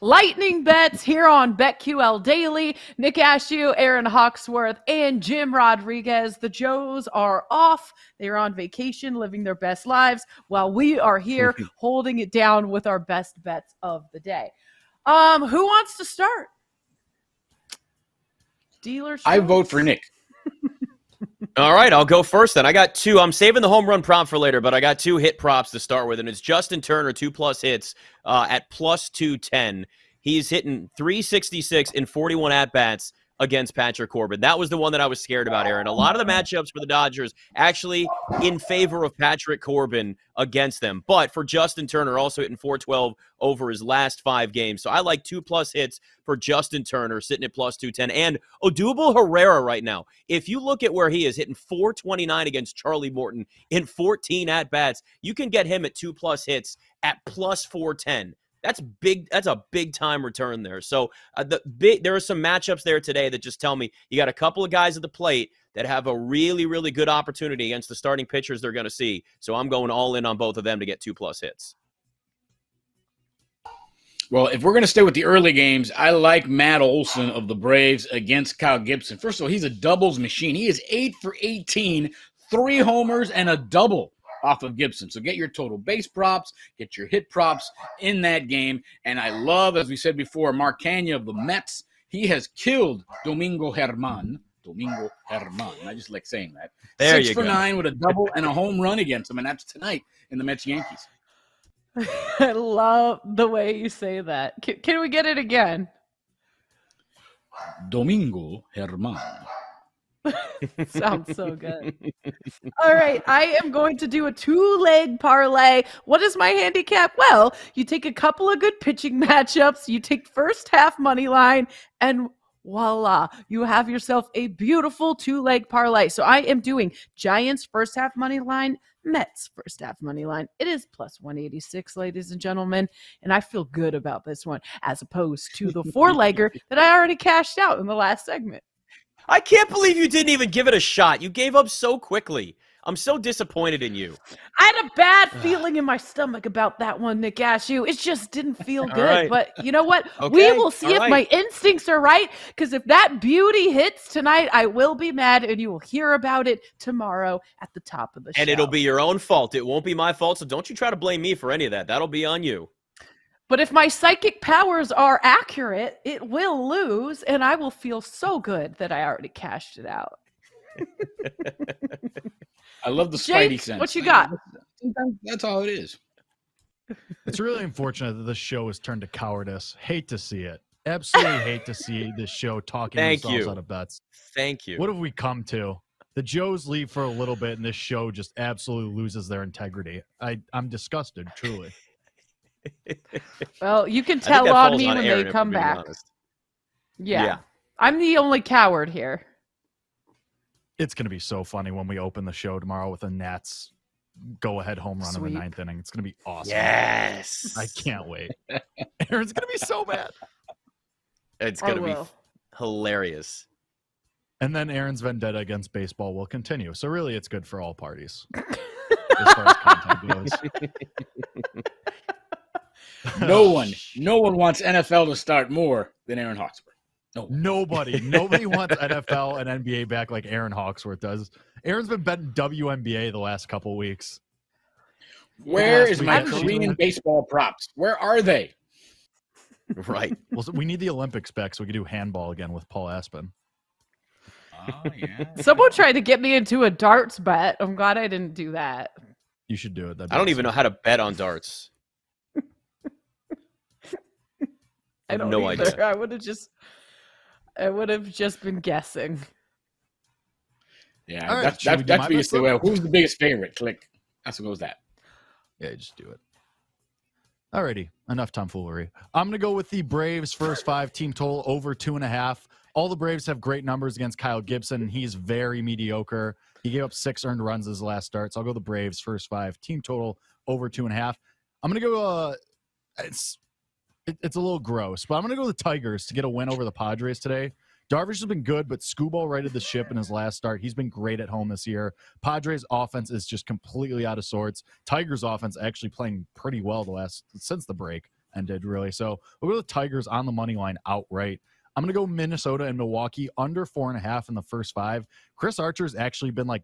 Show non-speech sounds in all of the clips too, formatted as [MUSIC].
Lightning bets here on BetQL Daily. Nick Ashew, Aaron Hawksworth, and Jim Rodriguez. The Joes are off. They are on vacation, living their best lives, while we are here [LAUGHS] holding it down with our best bets of the day. Um, who wants to start? Dealer. I vote for Nick. All right, I'll go first then. I got two. I'm saving the home run prop for later, but I got two hit props to start with, and it's Justin Turner, two plus hits uh, at plus 210. He's hitting 366 in 41 at bats against Patrick Corbin. That was the one that I was scared about, Aaron. A lot of the matchups for the Dodgers actually in favor of Patrick Corbin against them. But for Justin Turner, also hitting 412 over his last five games. So I like two plus hits for Justin Turner sitting at plus 210. And Odubel Herrera right now, if you look at where he is hitting 429 against Charlie Morton in 14 at bats, you can get him at two plus hits at plus 410. That's big. That's a big time return there. So uh, the big, there are some matchups there today that just tell me you got a couple of guys at the plate that have a really, really good opportunity against the starting pitchers they're going to see. So I'm going all in on both of them to get two plus hits. Well, if we're going to stay with the early games, I like Matt Olson of the Braves against Kyle Gibson. First of all, he's a doubles machine. He is eight for 18, three homers and a double off of Gibson. So get your total base props, get your hit props in that game. And I love, as we said before, Mark Canha of the Mets. He has killed Domingo Herman. Domingo Herman. I just like saying that. There Six you for go. nine with a double and a home run against him, and that's tonight in the Mets Yankees. [LAUGHS] I love the way you say that. Can, can we get it again? Domingo German. [LAUGHS] Sounds so good. [LAUGHS] All right, I am going to do a two leg parlay. What is my handicap? Well, you take a couple of good pitching [LAUGHS] matchups, you take first half money line, and voila, you have yourself a beautiful two leg parlay. So I am doing Giants first half money line, Mets first half money line. It is plus 186, ladies and gentlemen. And I feel good about this one as opposed to the four legger that I already cashed out in the last segment. I can't believe you didn't even give it a shot. You gave up so quickly. I'm so disappointed in you. I had a bad [SIGHS] feeling in my stomach about that one, Nick Ashew. It just didn't feel good. right. But you know what? [LAUGHS] we will see all if right. my instincts are right. Because if that beauty hits tonight, I will be mad, and you will hear about it tomorrow at the top of the show. And it'll be your own fault. It won't be my fault. So don't you try to blame me for any of that. That'll be on you. But if my psychic powers are accurate, it will lose, and I will feel so good that I already cashed it out. [LAUGHS] I love the Spidey Jake, sense. what you got? That's all it is. It's really unfortunate that this show has turned to cowardice. Hate to see it. Absolutely [LAUGHS] hate to see this show talking Thank themselves you. out of bets. Thank you. What have we come to? The Joes leave for a little bit, and this show just absolutely loses their integrity. I, I'm disgusted, truly. Well, you can [LAUGHS] tell that on me on when Aaron, they come back. Yeah. Yeah. I'm the only coward here. It's going to be so funny when we open the show tomorrow with a Nats go ahead home run in the ninth inning. It's going to be awesome. Yes. I can't wait. [LAUGHS] Aaron's going to be so mad. It's going to be hilarious. And then Aaron's vendetta against baseball will continue. So really, it's good for all parties [LAUGHS] as far as content goes. No oh, one, no one wants NFL to start more than Aaron Hawksworth. No one. Nobody, [LAUGHS] nobody wants NFL and NBA back like Aaron Hawksworth does. Aaron's been betting WNBA the last couple weeks. Where is my week, Korean baseball props? Where are they? Right. Well, so we need the Olympics back so we can do handball again with Paul Aspen. Oh yeah. Someone tried to get me into a darts bet. I'm glad I didn't do that. You should do it. I don't even know how to bet on darts. I don't no either. idea. [LAUGHS] I would have just, I would have just been guessing. Yeah, All right, that's should we that's do that's my what you best say. then? Well, who's the biggest favorite? Click. That's what goes that. Yeah, just do it. Alrighty, enough tomfoolery. I'm gonna go with the Braves first five team total over two and a half. All the Braves have great numbers against Kyle Gibson. and He's very mediocre. He gave up six earned runs his last start, so I'll go the Braves first five team total over two and a half. I'm gonna go. Uh, it's it, it's a little gross, but I'm gonna go with the Tigers to get a win over the Padres today. Darvish has been good, but Skubal righted the ship in his last start. He's been great at home this year. Padres offense is just completely out of sorts. Tigers offense actually playing pretty well the last since the break ended, really. So we'll go the Tigers on the money line outright. I'm gonna go Minnesota and Milwaukee under four and a half in the first five. Chris Archer's actually been like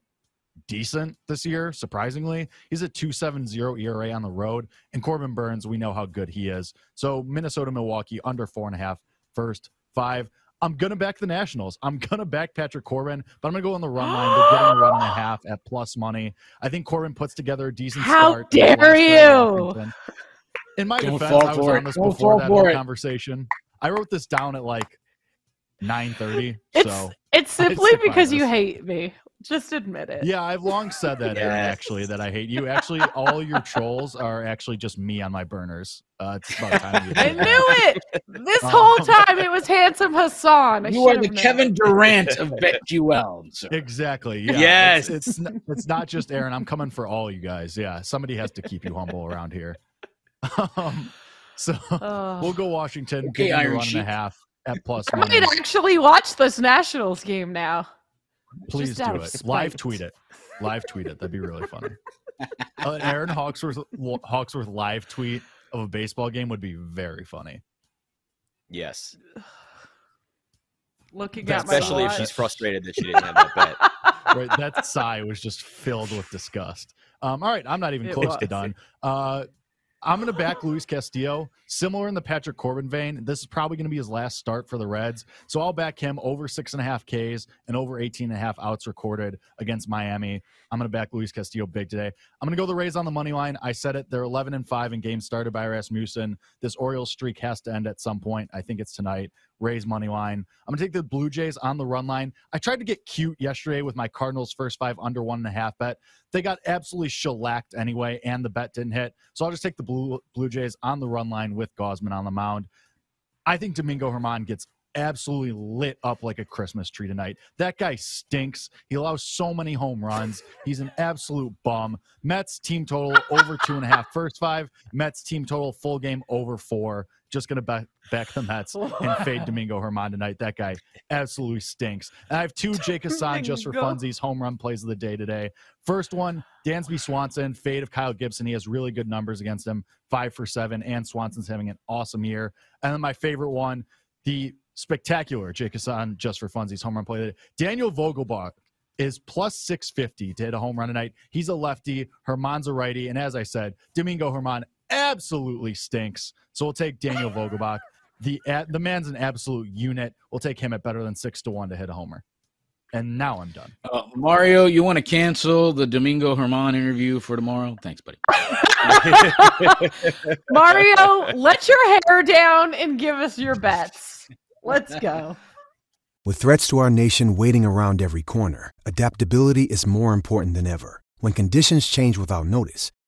decent this year, surprisingly. He's a 2.70 ERA on the road. And Corbin Burnes, we know how good he is. So Minnesota, Milwaukee under four and a half, first five. I'm gonna back the Nationals. I'm gonna back Patrick Corbin, but I'm gonna go on the run line. They're getting a run and a [GASPS] half at plus money. I think Corbin puts together a decent How start. in his last dare you! In my Don't defense, I was on this before that whole conversation. I wrote this down at like 9:30. It's so it's simply because you hate me. Just admit it. Yeah, I've long said that, Aaron, Yes. actually, that I hate you. Actually, all your trolls are actually just me on my burners. Uh, it's about time you [LAUGHS] I knew it. This whole Um, time it was handsome Hassan. I You are the have known. Kevin Durant of [LAUGHS] BetQL, sir. Exactly. Yeah. Yes. It's, it's, n- it's not just Aaron. I'm coming for all you guys. Yeah. Somebody has to keep you humble around here. [LAUGHS] Um, so Ugh. we'll go Washington. Okay, give them a Iron run and Sheik. a half at plus I might actually watch this Nationals game now. Please do it. Live tweet it. Live tweet it. That'd be really funny. Uh, Aaron Hawksworth, Hawksworth live tweet of a baseball game would be very funny. Yes. [SIGHS] Looking at my Especially if she's frustrated that she didn't have that bet. [LAUGHS] right that sigh was just filled with disgust um all right i'm not even It close to done uh i'm gonna back luis castillo. Similar in the patrick corbin vein this is probably gonna be his last start for the reds. So i'll back him over six and a half ks and over 18 and a half outs recorded against miami. I'm gonna back luis castillo big today. I'm gonna go the rays on the money line. I said it they're 11 and 5 in games started by rasmussen. This orioles streak has to end at some point. I think it's tonight rays money line i'm gonna take the blue jays on the run line I tried to get cute yesterday with my Cardinals first five under one and a half bet. They got absolutely shellacked anyway, and the bet didn't hit. So I'll just take the Blue Blue Jays on the run line with Gausman on the mound. I think Domingo Herman gets absolutely lit up like a Christmas tree tonight. That guy stinks. He allows so many home runs. He's an absolute bum. Mets team total over two and a half first five. Mets team total full game over four. Just gonna back back the Mets [LAUGHS] and fade Domingo Herman tonight. That guy absolutely stinks. And I have two Jake [LAUGHS] Hassan just for funsies home run plays of the day today. First one, Dansby Swanson, fade of Kyle Gibson. He has really good numbers against him, five for seven, and Swanson's having an awesome year. And then my favorite one, the spectacular Jake Hassan just for funsies home run play. of the day. Daniel Vogelbach is plus 650 to hit a home run tonight. He's a lefty, Herman's a righty, and as I said, Domingo Herman absolutely stinks. So we'll take Daniel [LAUGHS] Vogelbach. The the man's an absolute unit. We'll take him at better than six to one to hit a homer. And now I'm done. Uh, Mario, you want to cancel the Domingo Herman interview for tomorrow? Thanks, buddy. [LAUGHS] Mario, let your hair down and give us your bets. Let's go. With threats to our nation waiting around every corner, adaptability is more important than ever. When conditions change without notice,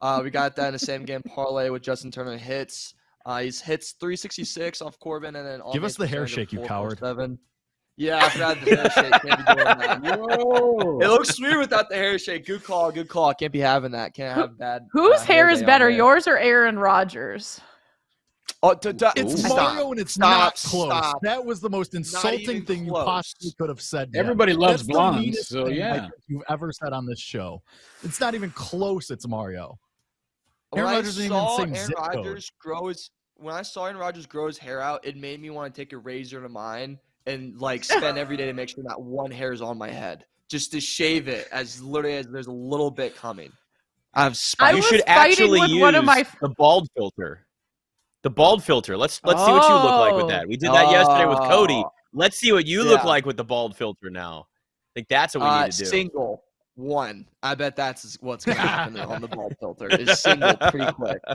Uh, we got that in the same game parlay with Justin Turner hits. Uh, he's hits 366 off Corbin and then Give us the hair shake, you coward. 447. Yeah, I forgot the hair shake. Can't be doing that. [LAUGHS] Whoa. It looks weird without the hair shake. Good call, good call. Can't be having that. Can't have bad. Whose uh, hair is better, yours or Aaron Rodgers? Oh, d- d- It's stop. Mario and it's Stop, not close. stop. That was the most insulting even thing you possibly could have said. to him. Everybody loves That's blondes, meanest so yeah. think you've ever said on this show. It's not even close. It's Mario. When Aaron I Rodgers isn't even in saw same Aaron zip code. Rodgers grow his when I saw Aaron Rodgers grow his hair out, it made me want to take a razor to mine and like spend every day to make sure not one hair is on my head, just to shave it as literally as there's a little bit coming. I have I you was should fighting actually use one of my- the bald filter. The bald filter. Let's let's see what you look like with Oh. that. We did that yesterday with Cody. Oh, Let's see what you look like with the bald filter now. I think that's what we uh, need to do. single one. I bet that's what's gonna happen on the ball [LAUGHS] filter. Is single pretty quick. [LAUGHS]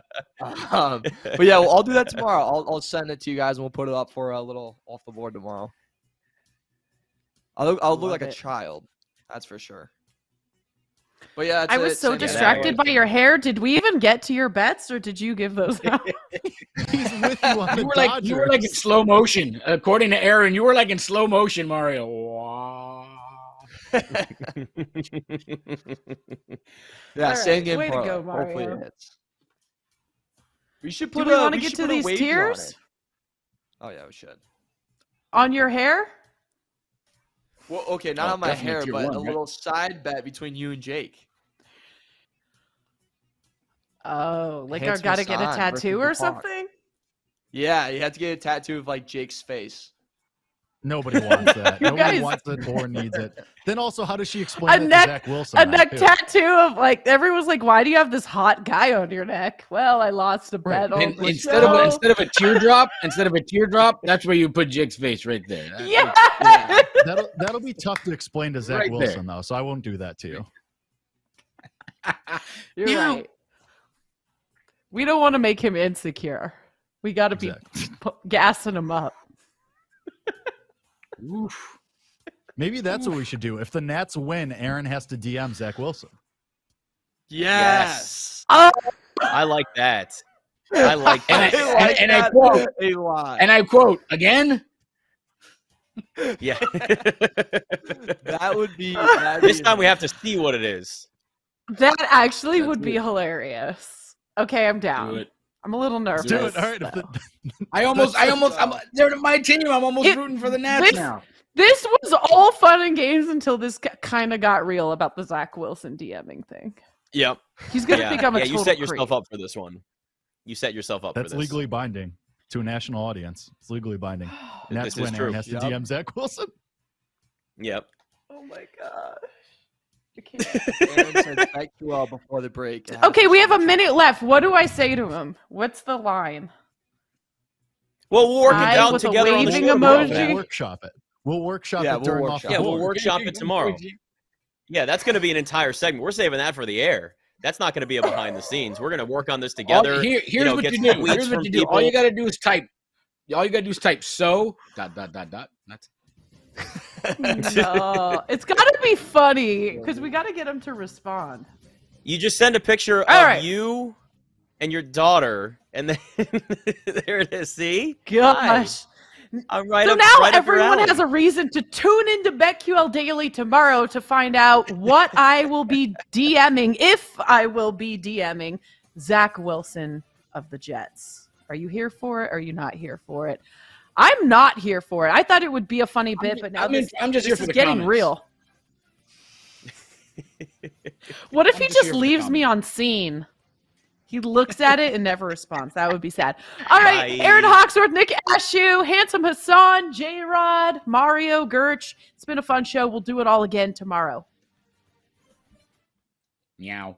Um, but yeah, well, I'll do that tomorrow. I'll, I'll send it to you guys and we'll put it up for a little off the board tomorrow. I'll look, I'll look Love like a child. That's for sure. But yeah, I was it. so Send distracted by your hair. Did we even get to your bets, or did you give those out? [LAUGHS] He's with you on the You were like you were like in slow motion. According to Aaron, you were like in slow motion, Mario. Wow. [LAUGHS] Yeah, All same game way to parlay. go, Hopefully Mario. it hits. We should Do we want to get to these wager on tiers. Oh yeah, we should. on your hair? Well, okay, not Oh, on my hair, but one, a right? little side bet between you and Jake. Oh, like I Hans gotta get a tattoo or versus the Hawk. something? Yeah, you have to get a tattoo of like Jake's face. Nobody wants that. [LAUGHS] You Nobody guys- wants it or needs it. Then also, how does she explain A it neck- to Zach Wilson? A neck too? tattoo of like everyone's like, why do you have this hot guy on your neck? Well, I lost a Right. bet on And instead of show. a, instead of a teardrop, instead of a teardrop, that's where you put Jake's face right there. That- yeah. Yeah. That'll that'll be tough to explain to Zach Right there. Wilson though, so I won't do that to you. [LAUGHS] You're You- right. We don't want to make him insecure. We got to be Exactly. pu- gassing him up. Oof. Maybe that's what we should do. If the Nats win, Aaron has to DM Zach Wilson. Yes. I like that. I like [LAUGHS] And I- that. and- and I quote- a lot. And I quote again. yeah. [LAUGHS] that would be [LAUGHS] that'd this be time we have to see what it is. That actually Let's would be it. hilarious. Okay, I'm Do down. it. I'm a little nervous. Do it. All right. If [LAUGHS] I almost, I almost, I'm, they're my team. I'm almost It- rooting for the Nats this- now. This was all fun and games until this kind of got real about the Zach Wilson DMing thing. Yep. He's gonna yeah. think I'm a yeah, total you set yourself creep. up for this one. You set yourself up that's for this. legally binding to a national audience. It's legally binding. [GASPS] Nats This is win. Aaron true. has to DM Zach Wilson. Yep. Oh my god. I can't. Aaron said BetQL before the break. Okay, we have a minute left. What do I say to him? What's the line? Well, we'll work it out with a together on the show. emoji. We'll workshop it. We'll workshop Yeah, it we'll during workshop the Yeah, we'll workshop it tomorrow. Yeah, that's going to be an entire segment. We're saving that for the air. That's not going to be a behind the scenes. We're going to work on this All- together. here, here's know, what get you do. Here's what you do. All you got to do is type. All you got to do is type so dot dot dot dot. That's [LAUGHS] no, it's got to be funny because we got to get him to respond. You just send a picture All of right. you and your daughter, and then [LAUGHS] there it is. See, Gosh. I'm right so up. now right everyone has a reason to tune into BetQL Daily tomorrow to find out what I will be DMing, if I will be DMing Zach Wilson of the Jets. Are you here for it? Or are you not here for it? I'm not here for it. I thought it would be a funny bit, but now I'm, in- this, I'm just this here is for getting comments. real. [LAUGHS] What if I'm he just just here for the leaves me on scene? He looks at it and never responds. That would be sad. All right, Bye. Aaron Hawksworth, Nick Ashew, Handsome Hassan, J Rod, Mario Gerch. It's been a fun show. We'll do it all again tomorrow. meow.